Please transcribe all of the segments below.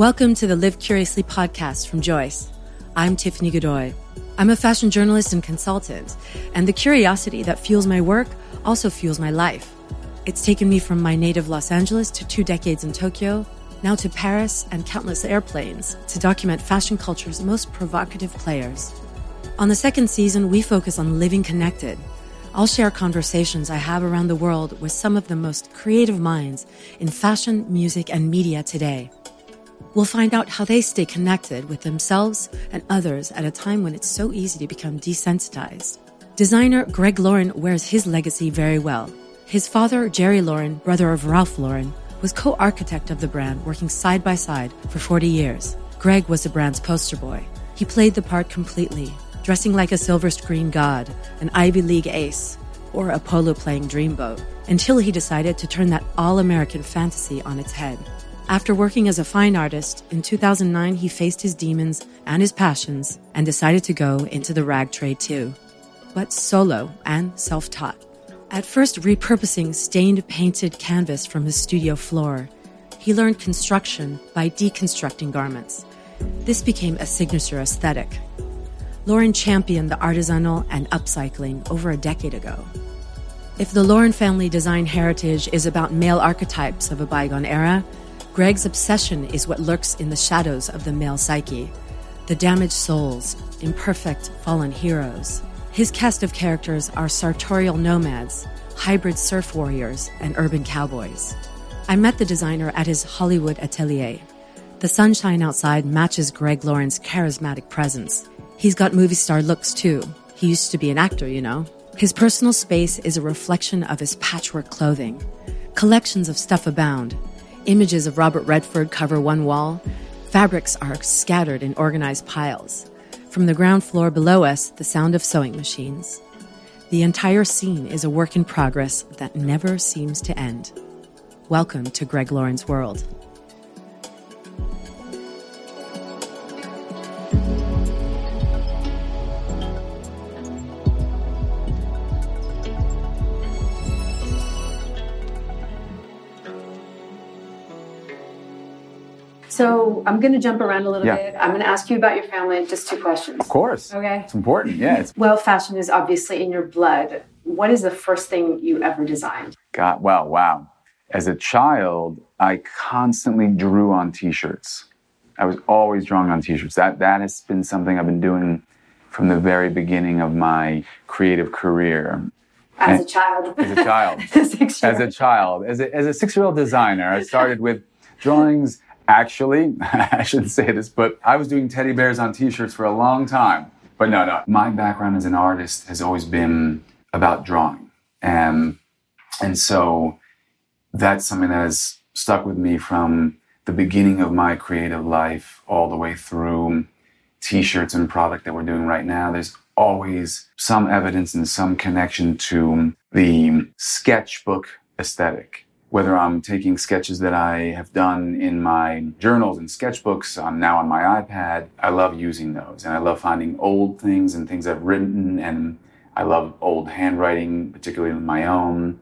Welcome to the Live Curiously podcast from Joyce. I'm Tiffany Godoy. I'm a fashion journalist and consultant, and the curiosity that fuels my work also fuels my life. It's taken me from my native Los Angeles to two decades in Tokyo, now to Paris and countless airplanes to document fashion culture's most provocative players. On the second season, we focus on living connected. I'll share conversations I have around the world with some of the most creative minds in fashion, music, and media today. We'll find out how they stay connected with themselves and others at a time when it's so easy to become desensitized. Designer Greg Lauren wears his legacy very well. His father, Jerry Lauren, brother of Ralph Lauren, was co architect of the brand, working side by side for 40 years. Greg was the brand's poster boy. He played the part completely, dressing like a silver screen god, an Ivy League ace, or a polo playing dreamboat, until he decided to turn that all American fantasy on its head. After working as a fine artist, in 2009 he faced his demons and his passions and decided to go into the rag trade too, but solo and self taught. At first, repurposing stained painted canvas from his studio floor, he learned construction by deconstructing garments. This became a signature aesthetic. Lauren championed the artisanal and upcycling over a decade ago. If the Lauren family design heritage is about male archetypes of a bygone era, Greg's obsession is what lurks in the shadows of the male psyche the damaged souls, imperfect fallen heroes. His cast of characters are sartorial nomads, hybrid surf warriors, and urban cowboys. I met the designer at his Hollywood atelier. The sunshine outside matches Greg Lauren's charismatic presence. He's got movie star looks too. He used to be an actor, you know. His personal space is a reflection of his patchwork clothing. Collections of stuff abound, Images of Robert Redford cover one wall. Fabrics are scattered in organized piles. From the ground floor below us, the sound of sewing machines. The entire scene is a work in progress that never seems to end. Welcome to Greg Lauren's world. So I'm going to jump around a little Yeah. bit. I'm going to ask you about your family. Just two questions. Of course. Okay. It's important. Yeah. It's Well, fashion is obviously in your blood. What is the first thing you ever designed? God. well, Wow. As a child, I constantly drew on T-shirts. I was always drawing on T-shirts. That that has been something I've been doing from the very beginning of my creative career. As a child. As a child. As a child, as a, as a six-year-old designer, I started with drawings. Actually, I shouldn't say this, but I was doing teddy bears on T-shirts for a long time. But no, no. My background as an artist has always been about drawing, and and so that's something that has stuck with me from the beginning of my creative life all the way through t-shirts and product that we're doing right now there's always some evidence and some connection to the sketchbook aesthetic whether i'm taking sketches that i have done in my journals and sketchbooks i'm now on my ipad i love using those. And i love finding old things and things i've written and i love old handwriting particularly my own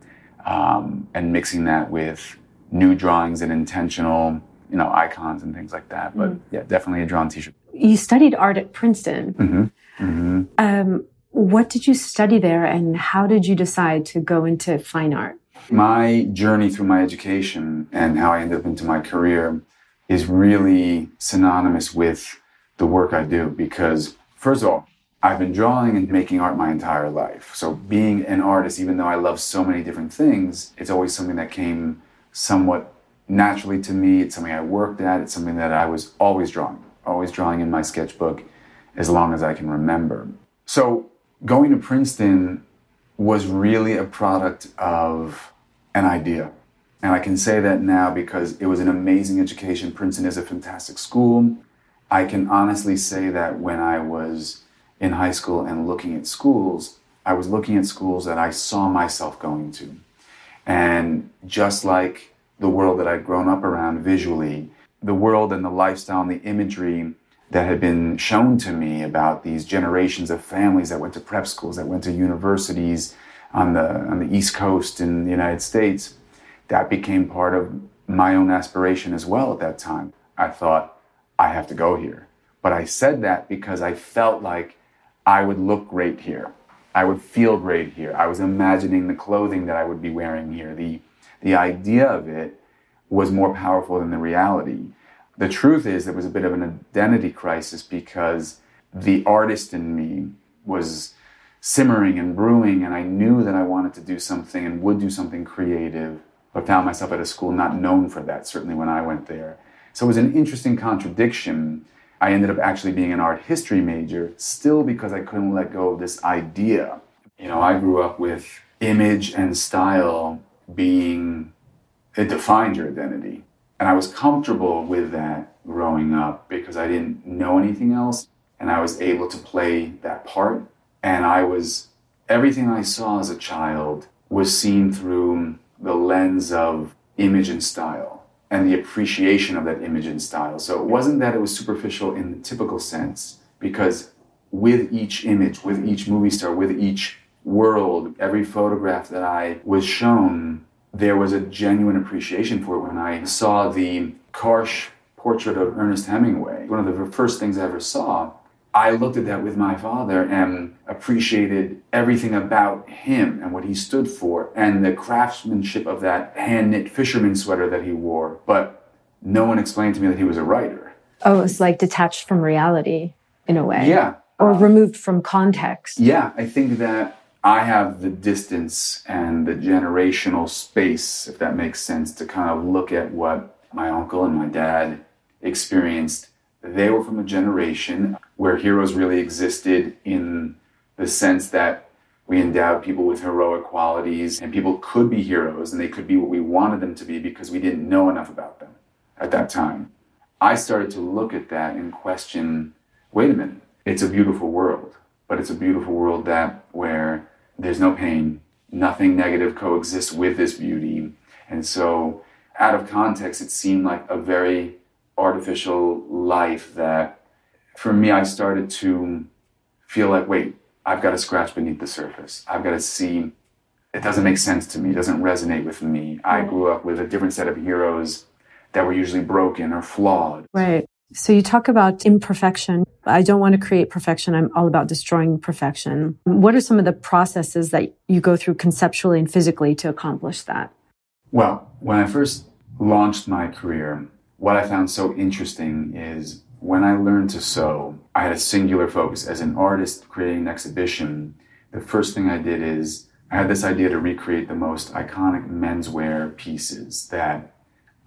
um, and mixing that with new drawings and intentional you know icons and things like that. But yeah definitely a drawn t-shirt. You studied art at Princeton. hmm hmm Um, what did you study there, and how did you decide to go into fine art? My journey through my education and how I ended up into my career is really synonymous with the work I do because, first of all, I've been drawing and making art my entire life. So, being an artist, even though I love so many different things, it's always something that came somewhat naturally to me. It's something I worked at. It's something that I was always drawing, always drawing in my sketchbook as long as I can remember. So, going to Princeton was really a product of an idea. And I can say that now because it was an amazing education. Princeton is a fantastic school. I can honestly say that when I was in high school and looking at schools, I was looking at schools that I saw myself going to. And just like the world that I'd grown up around visually, the world and the lifestyle and the imagery that had been shown to me about these generations of families that went to prep schools, that went to universities on the on the East Coast in the United States, that became part of my own aspiration as well at that time. I thought, I have to go here. But I said that because I felt like I would look great here. I would feel great here. I was imagining the clothing that I would be wearing here. The, the idea of it was more powerful than the reality. The truth is, there was a bit of an identity crisis because the artist in me was simmering and brewing, and I knew that I wanted to do something and would do something creative, but found myself at a school not known for that, certainly when I went there. So it was an interesting contradiction. I ended up actually being an art history major, still because I couldn't let go of this idea. You know, I grew up with image and style being, it defined your identity. And I was comfortable with that growing up because I didn't know anything else. And I was able to play that part. And I was, everything I saw as a child was seen through the lens of image and style and the appreciation of that image and style. So it wasn't that it was superficial in the typical sense, because with each image, with each movie star, with each world, every photograph that I was shown, there was a genuine appreciation for it. When I saw the Karsh portrait of Ernest Hemingway, one of the first things I ever saw, I looked at that with my father and appreciated everything about him and what he stood for and the craftsmanship of that hand knit fisherman sweater that he wore. But no one explained to me that he was a writer. Oh, it's like detached from reality in a way. Yeah. Or removed from context. Yeah, I think that I have the distance and the generational space, if that makes sense, to kind of look at what my uncle and my dad experienced. They were from a generation where heroes really existed in the sense that we endowed people with heroic qualities and people could be heroes and they could be what we wanted them to be because we didn't know enough about them at that time. I started to look at that and question wait a minute, it's a beautiful world, but it's a beautiful world that where there's no pain, nothing negative coexists with this beauty. And so, out of context, it seemed like a very artificial life that for me, I started to feel like, wait, I've got to scratch beneath the surface. I've got to see, it doesn't make sense to me, it doesn't resonate with me. I grew up with a different set of heroes that were usually broken or flawed. Right. So you talk about imperfection. I don't want to create perfection. I'm all about destroying perfection. What are some of the processes that you go through conceptually and physically to accomplish that? Well, when I first launched my career, what I found so interesting is when I learned to sew, I had a singular focus. As an artist creating an exhibition, the first thing I did is I had this idea to recreate the most iconic menswear pieces that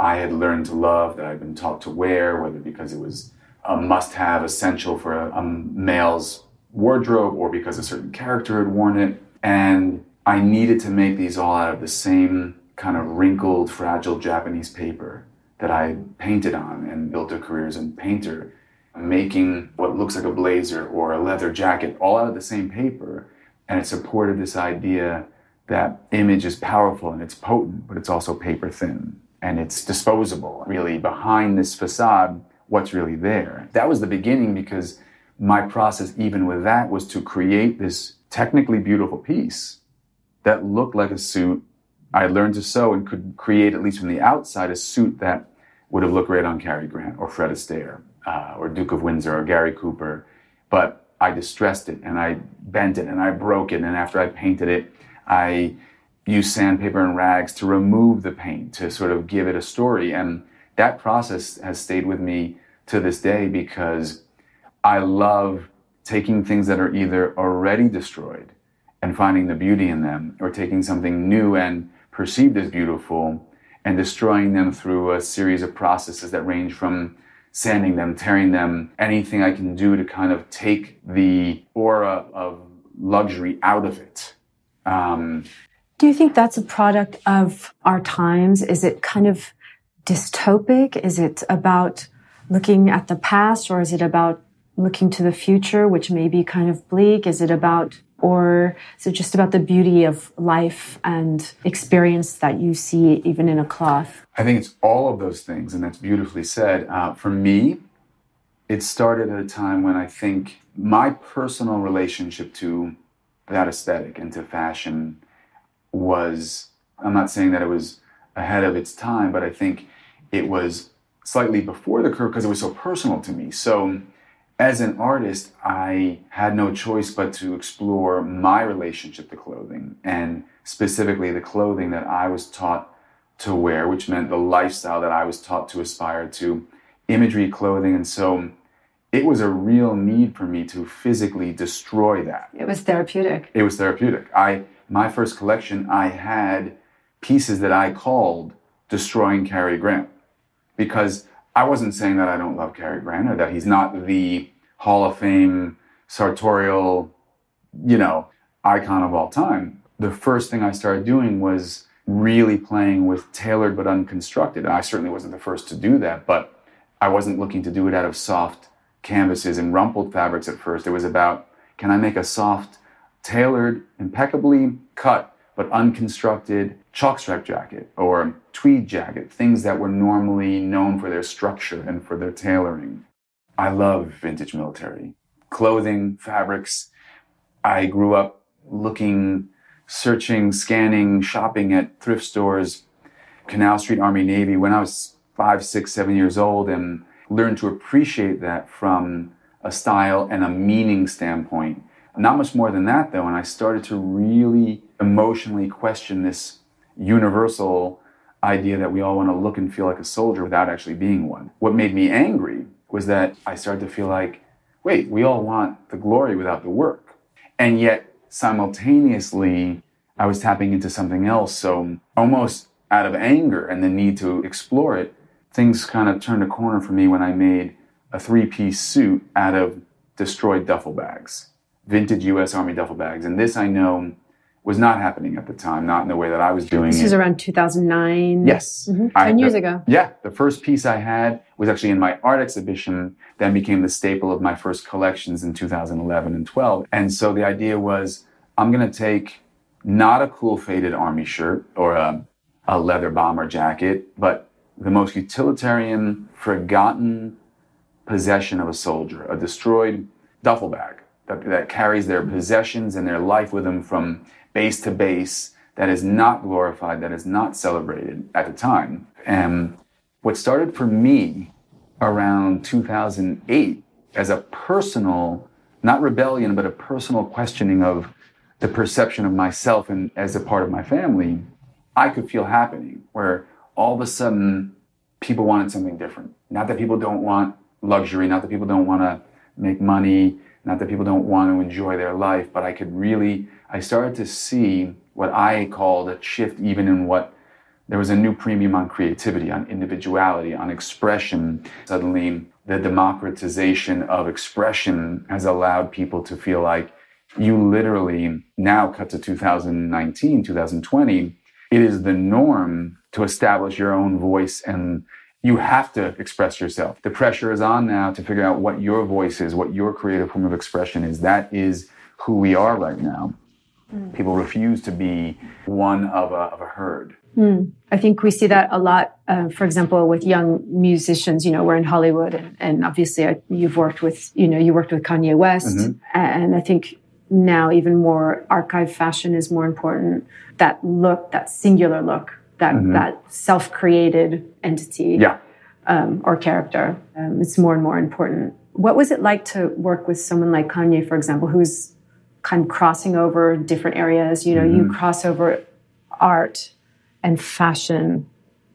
I had learned to love, that I'd been taught to wear, whether because it was a must have essential for a, a male's wardrobe or because a certain character had worn it. And I needed to make these all out of the same kind of wrinkled, fragile Japanese paper that I painted on and built a career as a painter, making what looks like a blazer or a leather jacket all out of the same paper. And it supported this idea that image is powerful and it's potent, but it's also paper thin and it's disposable. Really, behind this facade, what's really there? That was the beginning because my process, even with that, was to create this technically beautiful piece that looked like a suit. I learned to sew and could create, at least from the outside, a suit that would have looked great on Cary Grant or Fred Astaire uh, or Duke of Windsor or Gary Cooper. But I distressed it and I bent it and I broke it. And after I painted it, I used sandpaper and rags to remove the paint to sort of give it a story. And that process has stayed with me to this day because I love taking things that are either already destroyed and finding the beauty in them or taking something new and perceived as beautiful and destroying them through a series of processes that range from sanding them, tearing them, anything I can do to kind of take the aura of luxury out of it. Um, do you think that's a product of our times? Is it kind of dystopic? Is it about looking at the past or is it about looking to the future, which may be kind of bleak? Is it about or is it just about the beauty of life and experience that you see even in a cloth? I think it's all of those things, and that's beautifully said. Uh, for me, it started at a time when I think my personal relationship to that aesthetic and to fashion was, I'm not saying that it was ahead of its time, but I think it was slightly before the curve because it was so personal to me. So as an artist, I had no choice but to explore my relationship to clothing and specifically the clothing that I was taught to wear, which meant the lifestyle that I was taught to aspire to, imagery, clothing. And so it was a real need for me to physically destroy that. It was therapeutic. It was therapeutic. I my first collection, I had pieces that I called destroying Cary Grant because I wasn't saying that I don't love Cary Grant or that he's not the Hall of Fame sartorial, you know, icon of all time. The first thing I started doing was really playing with tailored but unconstructed. And I certainly wasn't the first to do that, but I wasn't looking to do it out of soft canvases and rumpled fabrics at first. It was about can I make a soft, tailored, impeccably cut but unconstructed chalk stripe jacket or tweed jacket, things that were normally known for their structure and for their tailoring. I love vintage military clothing, fabrics. I grew up looking searching, scanning, shopping at thrift stores, Canal Street Army Navy when I was five, six, seven years old and learned to appreciate that from a style and a meaning standpoint. Not much more than that though, and I started to really emotionally question this universal idea that we all want to look and feel like a soldier without actually being one. What made me angry was that I started to feel like, wait, we all want the glory without the work. And yet simultaneously, I was tapping into something else. So almost out of anger and the need to explore it, things kind of turned a corner for me when I made a three piece suit out of destroyed duffel bags, vintage US Army duffel bags. And this I know was not happening at the time, not in the way that I was doing this it. was around 2009. Yes. Mhm. I- 10 years the- ago. Yeah, the first piece I had was actually in my art exhibition, then became the staple of my first collections in 2011 and 12. And so the idea was I'm going to take not a cool faded army shirt or a, a leather bomber jacket, but the most utilitarian, forgotten possession of a soldier, a destroyed duffel bag that, that carries their possessions and their life with them from base to base, that is not glorified, that is not celebrated at the time. And what started for me around 2008 as a personal, not rebellion, but a personal questioning of the perception of myself and as a part of my family, I could feel happening where all of a sudden people wanted something different. Not that people don't want luxury, not that people don't want to make money, not that people don't want to enjoy their life, but I could really, I started to see what I called a shift even in what there was a new premium on creativity, on individuality, on expression. Suddenly, the democratization of expression has allowed people to feel like you literally now cut to 2019, 2020. It is the norm to establish your own voice and you have to express yourself. The pressure is on now to figure out what your voice is, what your creative form of expression is. That is who we are right now. People refuse to be one of a, of a herd. I think we see that a lot, uh, for example, with young musicians. You know, we're in Hollywood, and, and obviously, uh, you've worked with, you know, you worked with Kanye West, Mhm. and I think now even more archive fashion is more important. That look, that singular look, that that self-created entity, Yeah. um, or character, um, it's more and more important. What was it like to work with someone like Kanye, for example, who's kind of crossing over different areas? You know, you Mm-hmm. cross over art and fashion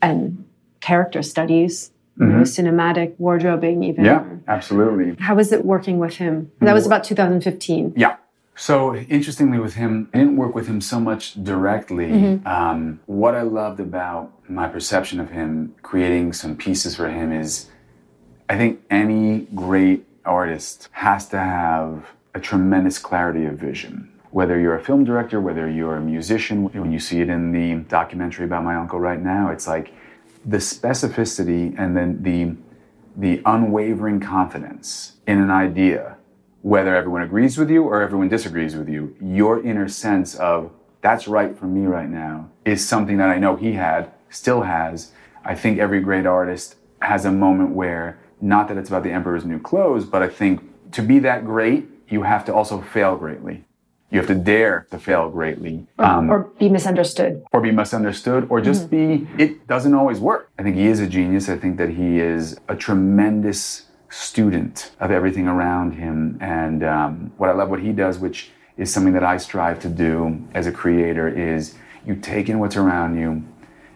and character studies, you know, cinematic wardrobing, even. Mm-hmm. Yeah, absolutely. How was it working with him? That was about 2015. Yeah. So interestingly, with him, I didn't work with him so much directly. Um, what I loved about my perception of him, creating some pieces for him, is I think any great artist has to have a tremendous clarity of vision. Whether you're a film director, whether you're a musician, when you see it in the documentary about my uncle right now, it's like the specificity and then the the unwavering confidence in an idea, whether everyone agrees with you or everyone disagrees with you, your inner sense of that's right for me right now is something that I know he had, still has. I think every great artist has a moment where, not that it's about the emperor's new clothes, but I think to be that great, you have to also fail greatly. You have to dare to fail greatly. Um, or be misunderstood. Or be misunderstood, or just mm-hmm. be, it doesn't always work. I think he is a genius. I think that he is a tremendous student of everything around him. And um, what I love what he does, which is something that I strive to do as a creator, is you take in what's around you,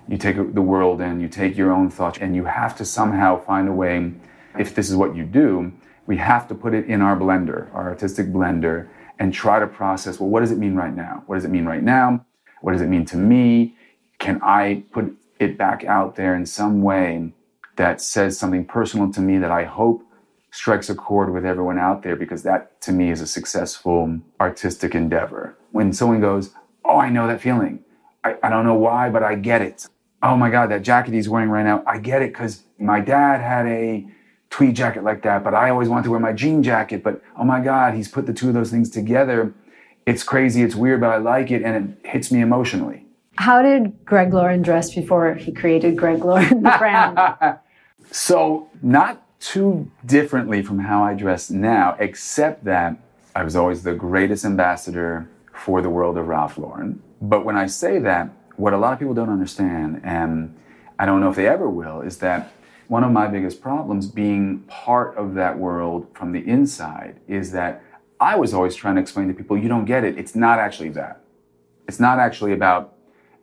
you take the world in, you take your own thoughts, and you have to somehow find a way, if this is what you do, we have to put it in our blender, our artistic blender, and try to process well, what does it mean right now? What does it mean right now? What does it mean to me? Can I put it back out there in some way that says something personal to me that I hope strikes a chord with everyone out there? Because that to me is a successful artistic endeavor. When someone goes, Oh, I know that feeling. I, I don't know why, but I get it. Oh my God, that jacket he's wearing right now, I get it because my dad had a tweed jacket like that, but I always wanted to wear my jean jacket. But oh my God, he's put the two of those things together. It's crazy, it's weird, but I like it and it hits me emotionally. How did Greg Lauren dress before he created Greg Lauren, the brand? so, not too differently from how I dress now, except that I was always the greatest ambassador for the world of Ralph Lauren. But when I say that, what a lot of people don't understand, and I don't know if they ever will, is that one of my biggest problems being part of that world from the inside is that I was always trying to explain to people, you don't get it. It's not actually that. It's not actually about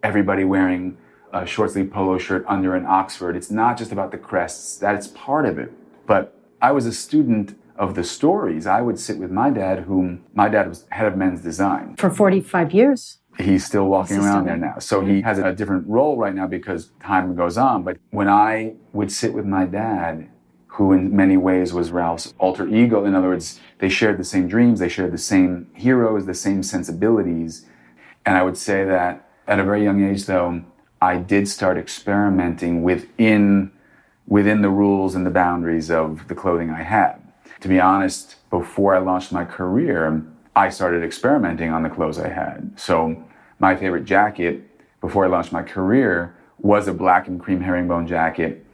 everybody wearing a short sleeve polo shirt under an Oxford. It's not just about the crests. That's part of it. But I was a student of the stories. I would sit with my dad, whom my dad was head of men's design. For 45 years? He's still walking around there now. So he has a different role right now because time goes on. But when I would sit with my dad, who in many ways was Ralph's alter ego, in other words, they shared the same dreams, they shared the same heroes, the same sensibilities. And I would say that at a very young age, though, I did start experimenting within within the rules and the boundaries of the clothing I had. To be honest, before I launched my career, I started experimenting on the clothes I had. So my favorite jacket before I launched my career was a black and cream herringbone jacket,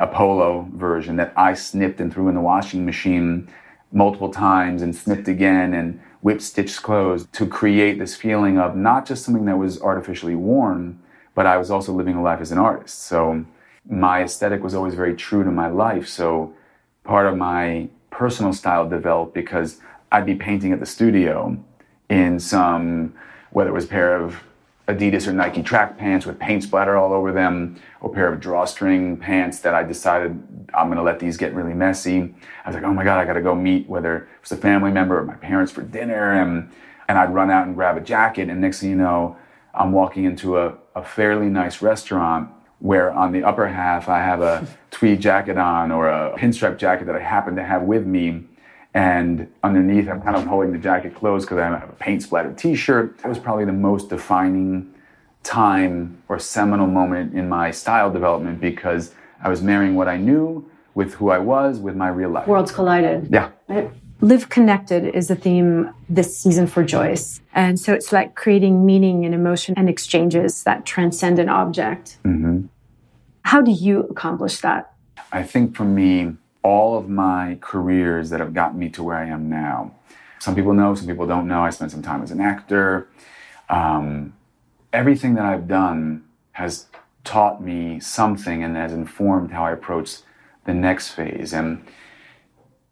a polo version that I snipped and threw in the washing machine multiple times and snipped again and whip stitched clothes to create this feeling of not just something that was artificially worn, but I was also living a life as an artist. So my aesthetic was always very true to my life. So part of my personal style developed because I'd be painting at the studio in some whether it was a pair of Adidas or Nike track pants with paint splatter all over them, or a pair of drawstring pants that I decided I'm to let these get really messy. I was like, oh my God, I got to go meet whether it was a family member or my parents for dinner. And, and I'd run out and grab a jacket. And next thing you know, I'm walking into a, a fairly nice restaurant where on the upper half I have a tweed jacket on or a pinstripe jacket that I happen to have with me and underneath, I'm kind of holding the jacket closed because I have a paint splattered t shirt. That was probably the most defining time or seminal moment in my style development because I was marrying what I knew with who I was with my real life. Worlds collided. Yeah. Live connected is the theme this season for Joyce. And so it's like creating meaning and emotion and exchanges that transcend an object. Mm-hmm. How do you accomplish that? I think for me, all of my careers that have gotten me to where I am now. Some people know, some people don't know. I spent some time as an actor. Um, everything that I've done has taught me something and has informed how I approach the next phase. And,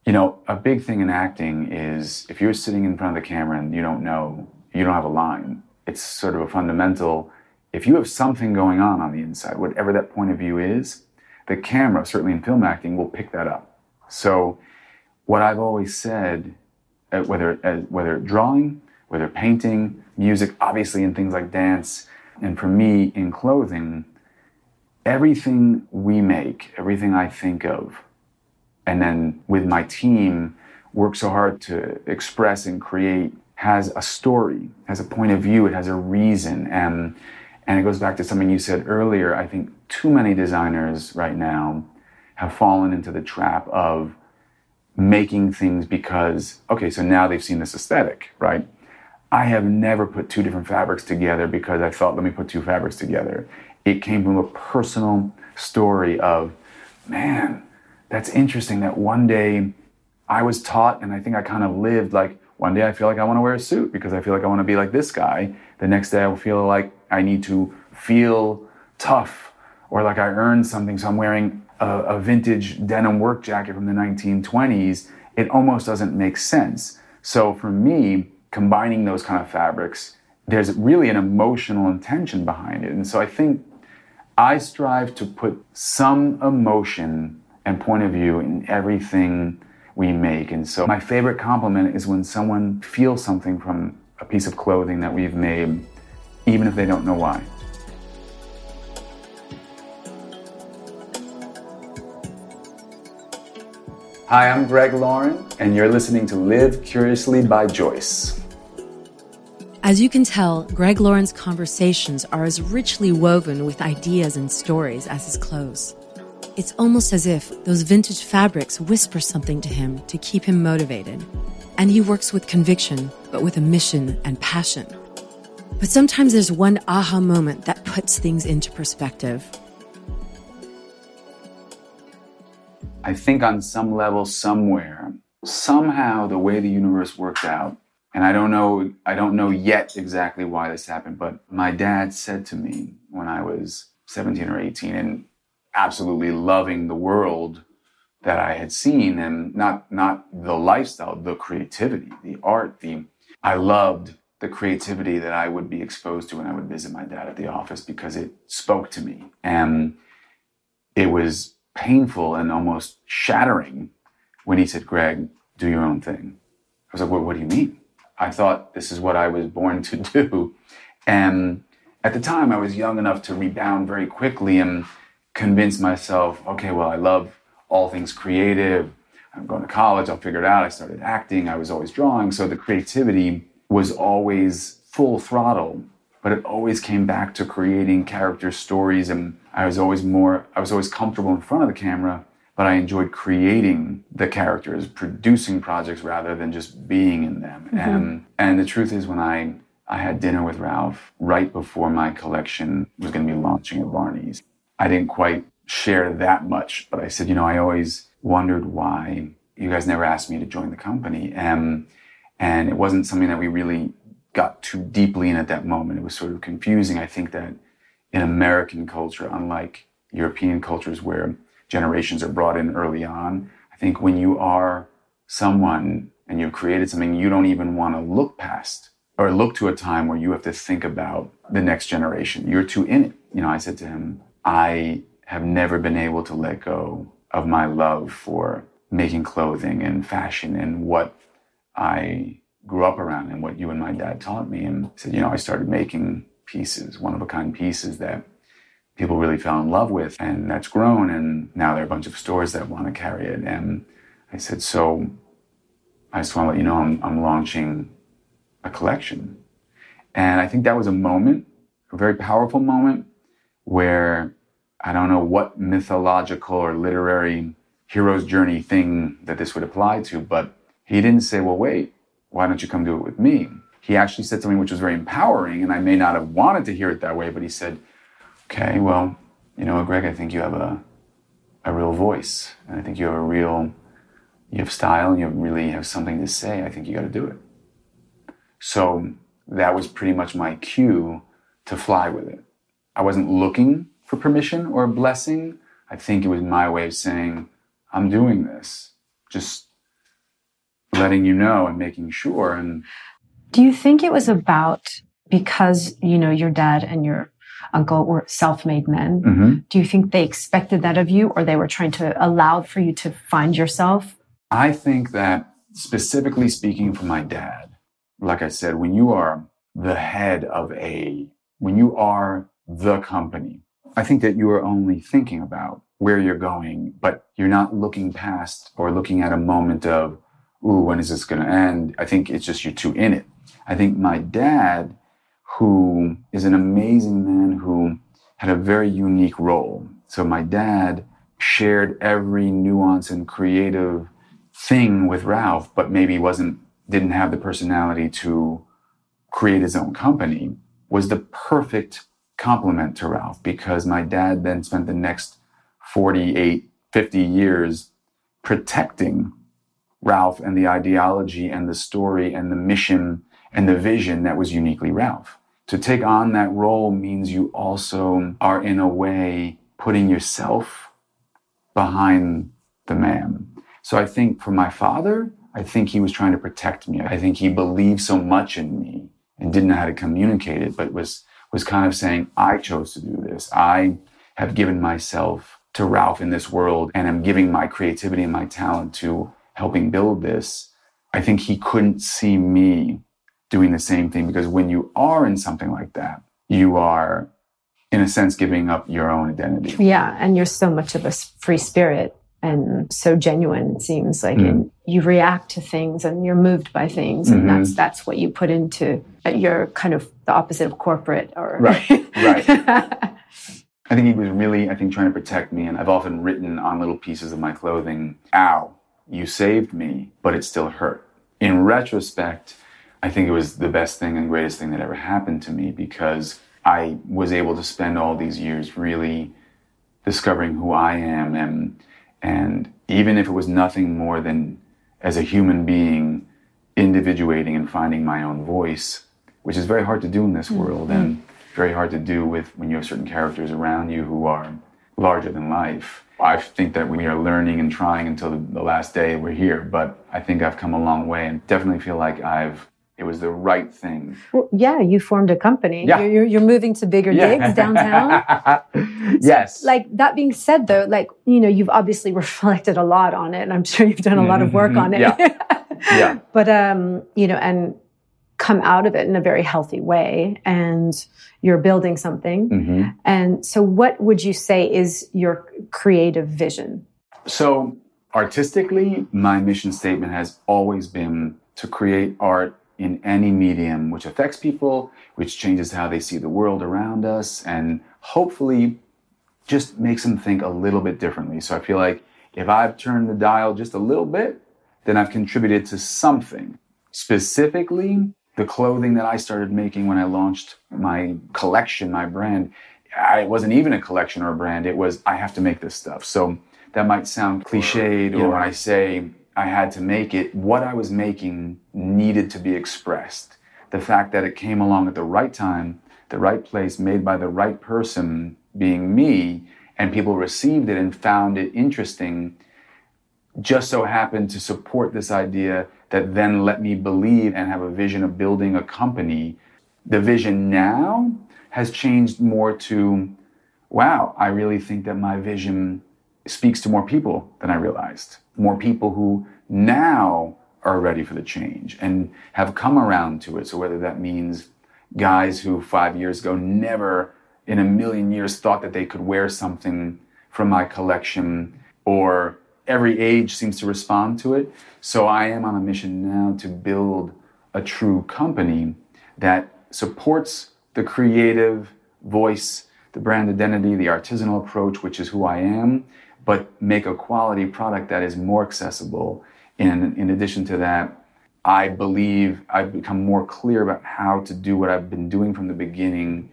you know, a big thing in acting is if you're sitting in front of the camera and you don't know, you don't have a line, it's sort of a fundamental. If you have something going on on the inside, whatever that point of view is, the camera, certainly in film acting, will pick that up. So, what I've always said, uh, whether uh, whether drawing, whether painting, music, obviously in things like dance, and for me in clothing, everything we make, everything I think of, and then with my team, work so hard to express and create has a story, has a point of view, it has a reason, and and it goes back to something you said earlier. I think too many designers right now have fallen into the trap of making things because, okay, so now they've seen this aesthetic, right? I have never put two different fabrics together because I thought, let me put two fabrics together. It came from a personal story of, man, that's interesting that one day I was taught, and I think I kind of lived like, One day I feel like I want to wear a suit because I feel like I want to be like this guy. The next day I feel like I need to feel tough or like I earned something. So I'm wearing a, a vintage denim work jacket from the 1920s. It almost doesn't make sense. So for me, combining those kind of fabrics, there's really an emotional intention behind it. And so I think I strive to put some emotion and point of view in everything we make. And so my favorite compliment is when someone feels something from a piece of clothing that we've made, even if they don't know why. Hi, I'm Greg Lauren, and you're listening to Live Curiously by Joyce. As you can tell, Greg Lauren's conversations are as richly woven with ideas and stories as his clothes. It's almost as if those vintage fabrics whisper something to him to keep him motivated. And he works with conviction, but with a mission and passion. But sometimes there's one aha moment that puts things into perspective. I think on some level, somewhere, somehow the way the universe worked out, and I don't know, I don't know yet exactly why this happened, but my dad said to me when I was 17 or 18 and absolutely loving the world that I had seen and not, not the lifestyle, the creativity, the art, the, I loved the creativity that I would be exposed to when I would visit my dad at the office because it spoke to me. And it was painful and almost shattering when he said, Greg, do your own thing. I was like, what, what do you mean? I thought this is what I was born to do. And at the time, I was young enough to rebound very quickly and convince myself, okay, well, I love all things creative. I'm going to college, I'll figure it out. I started acting, I was always drawing. So the creativity was always full throttle, but it always came back to creating character stories and I was always more, I was always comfortable in front of the camera, but I enjoyed creating the characters, producing projects rather than just being in them. Mm-hmm. And, and the truth is, when I, I had dinner with Ralph right before my collection was going to be launching at Barney's, I didn't quite share that much, but I said, you know, I always wondered why you guys never asked me to join the company. And, and it wasn't something that we really got too deeply in at that moment. It was sort of confusing. I think that in American culture, unlike European cultures where generations are brought in early on. I think when you are someone and you've created something, you don't even want to look past or look to a time where you have to think about the next generation. You're too in it. You know, I said to him, I have never been able to let go of my love for making clothing and fashion and what I grew up around and what you and my dad taught me. And said, you know, I started making pieces, one of a kind pieces that people really fell in love with. And that's grown. And now there are a bunch of stores that want to carry it. And I said, so I just want to let you know I'm, I'm launching a collection. And I think that was a moment, a very powerful moment where I don't know what mythological or literary hero's journey thing that this would apply to, but he didn't say, well, wait, why don't you come do it with me? he actually said something which was very empowering, and I may not have wanted to hear it that way, but he said, Okay, well, you know, Greg, I think you have a, a real voice, and I think you have a real, you have style, and you really have something to say. I think you got to do it. So that was pretty much my cue to fly with it. I wasn't looking for permission or a blessing. I think it was my way of saying, I'm doing this. Just letting you know and making sure. And do you think it was about because, you know, your dad and your uncle were self-made men? Mm-hmm. Do you think they expected that of you or they were trying to allow for you to find yourself? I think that specifically speaking for my dad, like I said, when you are the head of a, when you are the company, I think that you are only thinking about where you're going, but you're not looking past or looking at a moment of, ooh, when is this going to end? I think it's just you're too in it. I think my dad, who is an amazing man who had a very unique role. So my dad shared every nuance and creative thing with Ralph, but maybe wasn't, didn't have the personality to create his own company, was the perfect complement to Ralph because my dad then spent the next 48, 50 years protecting Ralph and the ideology and the story and the mission and the vision that was uniquely Ralph. To take on that role means you also are, in a way, putting yourself behind the man. So I think for my father, I think he was trying to protect me. I think he believed so much in me and didn't know how to communicate it, but was was kind of saying, I chose to do this. I have given myself to Ralph in this world and I'm giving my creativity and my talent to helping build this. I think he couldn't see me doing the same thing because when you are in something like that, you are, in a sense, giving up your own identity. Yeah. And you're so much of a free spirit and so genuine it seems like mm. and you react to things and you're moved by things and mm-hmm. that's that's what you put into uh, you're kind of the opposite of corporate or right right i think he was really i think trying to protect me and i've often written on little pieces of my clothing ow you saved me but it still hurt in retrospect i think it was the best thing and greatest thing that ever happened to me because i was able to spend all these years really discovering who i am and and even if it was nothing more than as a human being, individuating and finding my own voice, which is very hard to do in this mm-hmm. world and very hard to do with when you have certain characters around you who are larger than life. I think that we are learning and trying until the last day we're here, but I think I've come a long way and definitely feel like I've it was the right thing. Well, yeah, you formed a company. Yeah. You're, you're moving to bigger yeah. gigs downtown. yes. Like that being said, though, like, you know, you've obviously reflected a lot on it and I'm sure you've done a lot of work on it. Yeah. yeah. But, um, you know, and come out of it in a very healthy way and you're building something. Mm-hmm. And so what would you say is your creative vision? So artistically, my mission statement has always been to create art in any medium which affects people, which changes how they see the world around us, and hopefully just makes them think a little bit differently. So I feel like if I've turned the dial just a little bit, then I've contributed to something. Specifically, the clothing that I started making when I launched my collection, my brand, it wasn't even a collection or a brand. It was, I have to make this stuff. So that might sound cliched, or when I say I had to make it, what I was making needed to be expressed. The fact that it came along at the right time, the right place, made by the right person, being me, and people received it and found it interesting, just so happened to support this idea that then let me believe and have a vision of building a company. The vision now has changed more to, wow, I really think that my vision speaks to more people than I realized. More people who now are ready for the change and have come around to it. So whether that means guys who five years ago never in a million years thought that they could wear something from my collection or every age seems to respond to it. So I am on a mission now to build a true company that supports the creative voice, the brand identity, the artisanal approach, which is who I am, but make a quality product that is more accessible. And in addition to that, I believe I've become more clear about how to do what I've been doing from the beginning,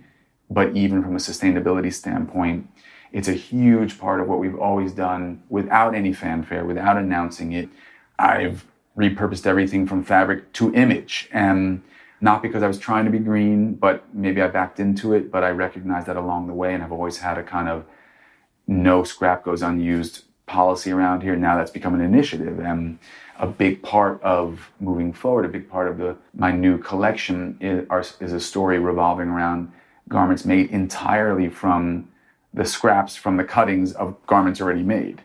but even from a sustainability standpoint, it's a huge part of what we've always done without any fanfare, without announcing it. I've repurposed everything from fabric to image. And not because I was trying to be green, but maybe I backed into it, but I recognized that along the way and I've always had a kind of no scrap goes unused policy around here. Now that's become an initiative and a big part of moving forward. A big part of the my new collection is, is a story revolving around garments made entirely from the scraps from the cuttings of garments already made.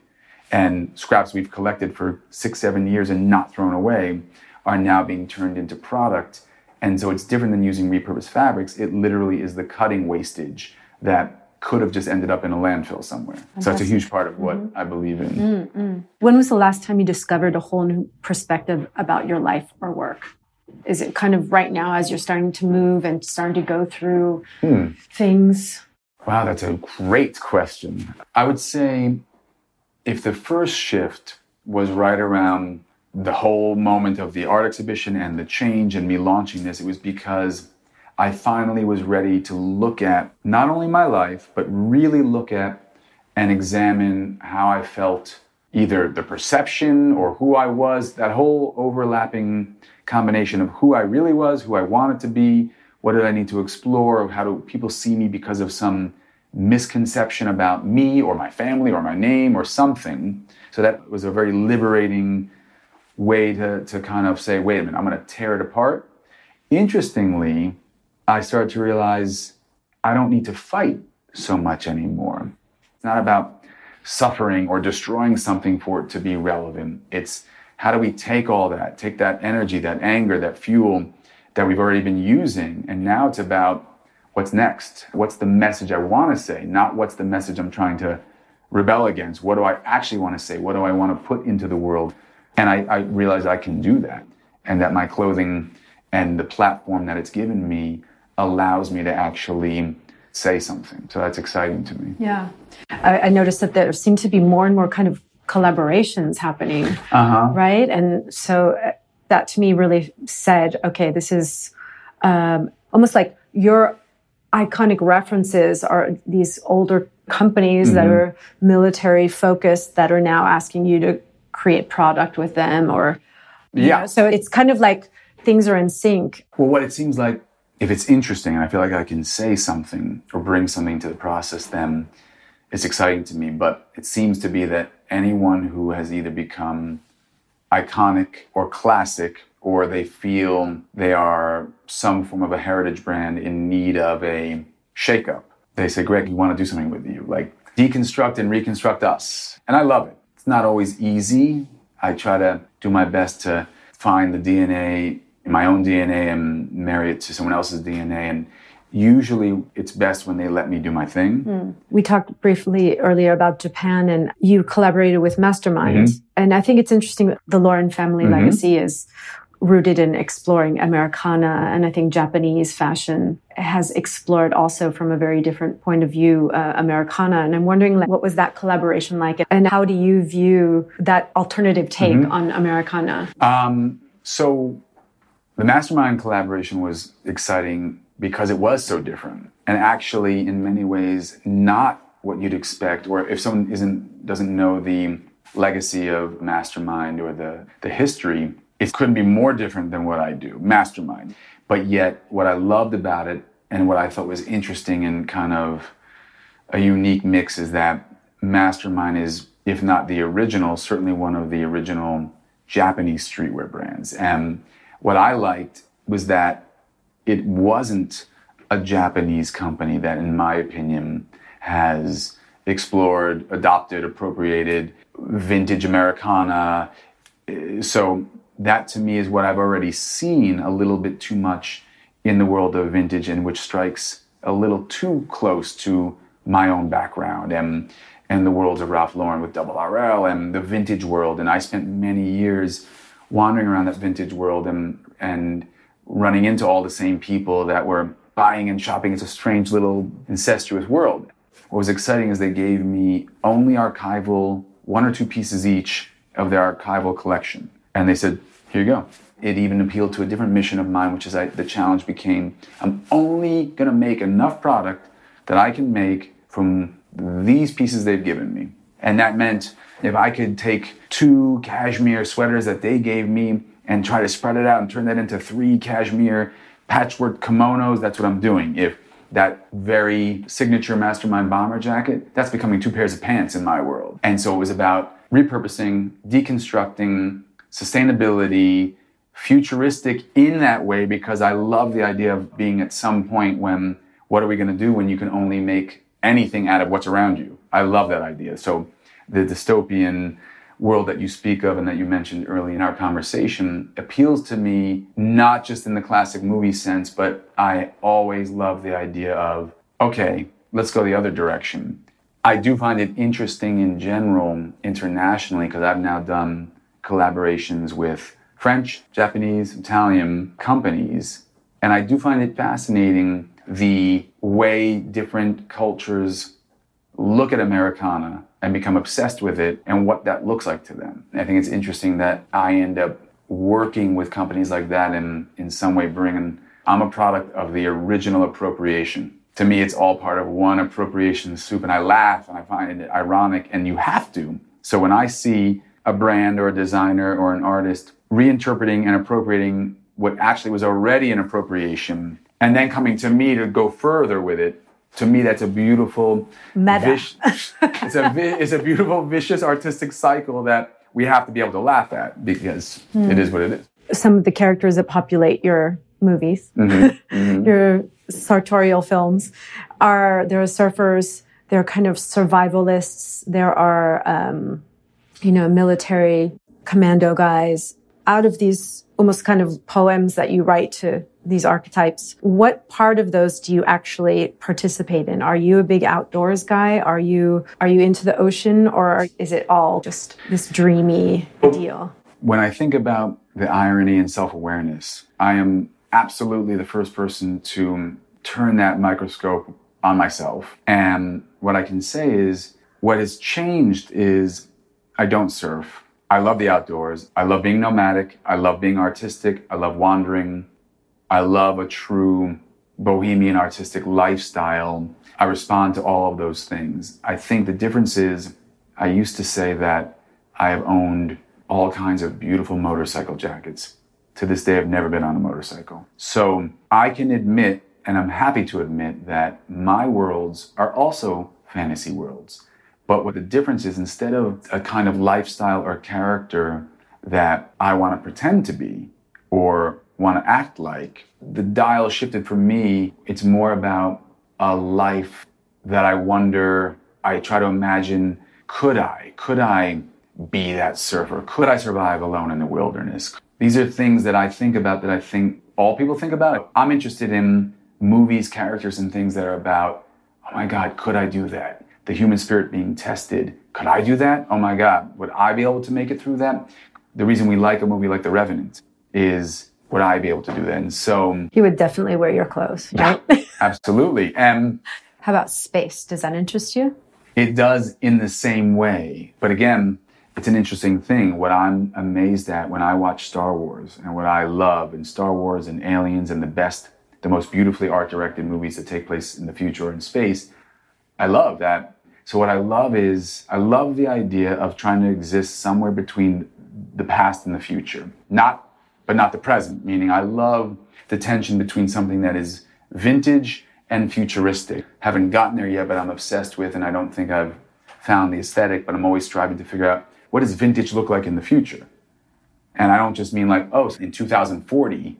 And scraps we've collected for six, seven years and not thrown away are now being turned into product. And so it's different than using repurposed fabrics. It literally is the cutting wastage that could have just ended up in a landfill somewhere. Fantastic. So that's a huge part of what mm-hmm. I believe in. Mm-hmm. When was the last time you discovered a whole new perspective about your life or work? Is it kind of right now as you're starting to move and starting to go through hmm. things? Wow, that's a great question. I would say if the first shift was right around the whole moment of the art exhibition and the change and me launching this, it was because I finally was ready to look at not only my life, but really look at and examine how I felt either the perception or who I was, that whole overlapping combination of who I really was, who I wanted to be, what did I need to explore, how do people see me because of some misconception about me or my family or my name or something. So that was a very liberating way to, to kind of say, wait a minute, I'm going to tear it apart. Interestingly, I started to realize I don't need to fight so much anymore. It's not about suffering or destroying something for it to be relevant. It's how do we take all that, take that energy, that anger, that fuel that we've already been using, and now it's about what's next? What's the message I want to say, not what's the message I'm trying to rebel against? What do I actually want to say? What do I want to put into the world? And I, I realized I can do that, and that my clothing and the platform that it's given me allows me to actually say something. So that's exciting to me. Yeah. I, I noticed that there seem to be more and more kind of collaborations happening. Uh-huh. Right. And so uh, that to me really said, okay, this is um, almost like your iconic references are these older companies mm-hmm. that are military focused that are now asking you to create product with them or yeah know, so it's kind of like things are in sync well what it seems like if it's interesting and I feel like I can say something or bring something to the process, then it's exciting to me. But it seems to be that anyone who has either become iconic or classic or they feel they are some form of a heritage brand in need of a shakeup, they say, Greg, we want to do something with you. Like deconstruct and reconstruct us. And I love it. It's not always easy. I try to do my best to find the DNA my own DNA and marry it to someone else's DNA. And usually it's best when they let me do my thing. Mm. We talked briefly earlier about Japan and you collaborated with Mastermind. Mm-hmm. And I think it's interesting the Lauren family mm-hmm. legacy is rooted in exploring Americana. And I think Japanese fashion has explored also from a very different point of view, uh, Americana. And I'm wondering, like, what was that collaboration like? And how do you view that alternative take mm-hmm. on Americana? Um, so the mastermind collaboration was exciting because it was so different and actually in many ways not what you'd expect or if someone isn't doesn't know the legacy of mastermind or the the history it couldn't be more different than what I do mastermind. But yet what I loved about it and what I thought was interesting and kind of a unique mix is that mastermind is if not the original certainly one of the original Japanese streetwear brands. And what I liked was that it wasn't a Japanese company that, in my opinion, has explored, adopted, appropriated vintage Americana. So that to me is what I've already seen a little bit too much in the world of vintage and which strikes a little too close to my own background and and the worlds of Ralph Lauren with Double RL and the vintage world. And I spent many years wandering around that vintage world and and running into all the same people that were buying and shopping. It's a strange little incestuous world. What was exciting is they gave me only archival, one or two pieces each of their archival collection. And they said, here you go. It even appealed to a different mission of mine, which is I, the challenge became I'm only going to make enough product that I can make from these pieces they've given me. And that meant if I could take two cashmere sweaters that they gave me and try to spread it out and turn that into three cashmere patchwork kimonos, that's what I'm doing. If that very signature mastermind bomber jacket, that's becoming two pairs of pants in my world. And so it was about repurposing, deconstructing, sustainability, futuristic in that way because I love the idea of being at some point when what are we going to do when you can only make anything out of what's around you? I love that idea. So the dystopian world that you speak of and that you mentioned early in our conversation appeals to me not just in the classic movie sense, but I always love the idea of, okay, let's go the other direction. I do find it interesting in general internationally because I've now done collaborations with French, Japanese, Italian companies. And I do find it fascinating the way different cultures look at Americana and become obsessed with it and what that looks like to them. I think it's interesting that I end up working with companies like that and in some way bringing, I'm a product of the original appropriation. To me, it's all part of one appropriation soup. And I laugh and I find it ironic. And you have to So when I see a brand or a designer or an artist reinterpreting and appropriating what actually was already an appropriation and then coming to me to go further with it, to me that's a beautiful Meta. it's a it's a beautiful vicious artistic cycle that we have to be able to laugh at because hmm. it is what it is. Some of the characters that populate your movies, mm-hmm. Mm-hmm. your sartorial films, are there are surfers, there are kind of survivalists, there are um, you know military commando guys. Out of these almost kind of poems that you write to these archetypes, what part of those do you actually participate in? Are you a big outdoors guy? Are you are you into the ocean, or is it all just this dreamy oh. deal? When I think about the irony and self awareness, I am absolutely the first person to turn that microscope on myself. And what I can say is what has changed is I don't surf. I love the outdoors. I love being nomadic. I love being artistic. I love wandering. I love a true bohemian artistic lifestyle. I respond to all of those things. I think the difference is I used to say that I have owned all kinds of beautiful motorcycle jackets. To this day, I've never been on a motorcycle. So I can admit, and I'm happy to admit, that my worlds are also fantasy worlds. But what the difference is, instead of a kind of lifestyle or character that I want to pretend to be or want to act like, the dial shifted for me. It's more about a life that I wonder, I try to imagine, could I? Could I be that surfer? Could I survive alone in the wilderness? These are things that I think about that I think all people think about. I'm interested in movies, characters, and things that are about, oh my God, could I do that? The human spirit being tested. Could I do that? Oh my God, would I be able to make it through that? The reason we like a movie like The Revenant is would I be able to do that? And so, You would definitely wear your clothes, right? absolutely. And How about space? Does that interest you? It does in the same way. But again, it's an interesting thing. What I'm amazed at when I watch Star Wars and what I love in Star Wars and Aliens and the best, the most beautifully art directed movies that take place in the future or in space, I love that. So what I love is I love the idea of trying to exist somewhere between the past and the future. Not but not the present, meaning I love the tension between something that is vintage and futuristic. Haven't gotten there yet, but I'm obsessed with, and I don't think I've found the aesthetic, but I'm always striving to figure out what does vintage look like in the future? And I don't just mean like, oh, in 2040,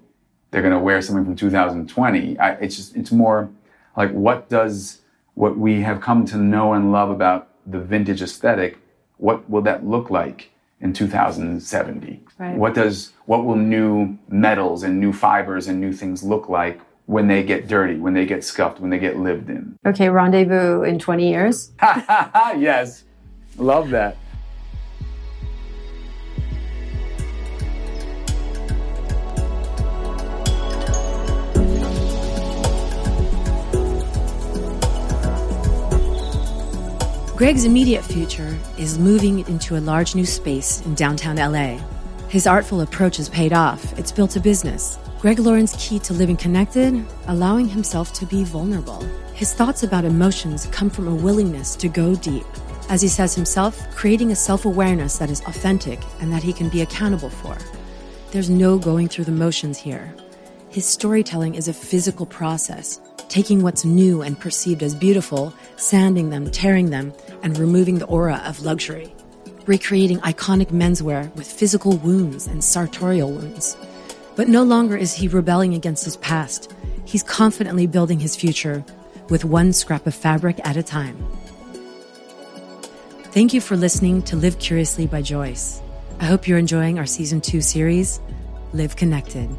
they're going to wear something from 2020. I, it's just, it's more like, what does what we have come to know and love about the vintage aesthetic, what will that look like in 2070? Right. What does, what will new metals and new fibers and new things look like when they get dirty, when they get scuffed, when they get lived in? Okay, rendezvous in 20 years. yes. Love that. Greg's immediate future is moving into a large new space in downtown LA. His artful approach has paid off. It's built a business. Greg Lauren's key to living connected, allowing himself to be vulnerable. His thoughts about emotions come from a willingness to go deep. As he says himself, creating a self awareness that is authentic and that he can be accountable for. There's no going through the motions here. His storytelling is a physical process, taking what's new and perceived as beautiful, sanding them, tearing them, and removing the aura of luxury. Recreating iconic menswear with physical wounds and sartorial wounds. But no longer is he rebelling against his past. He's confidently building his future with one scrap of fabric at a time. Thank you for listening to Live Curiously by Joyce. I hope you're enjoying our season two series, Live Connected.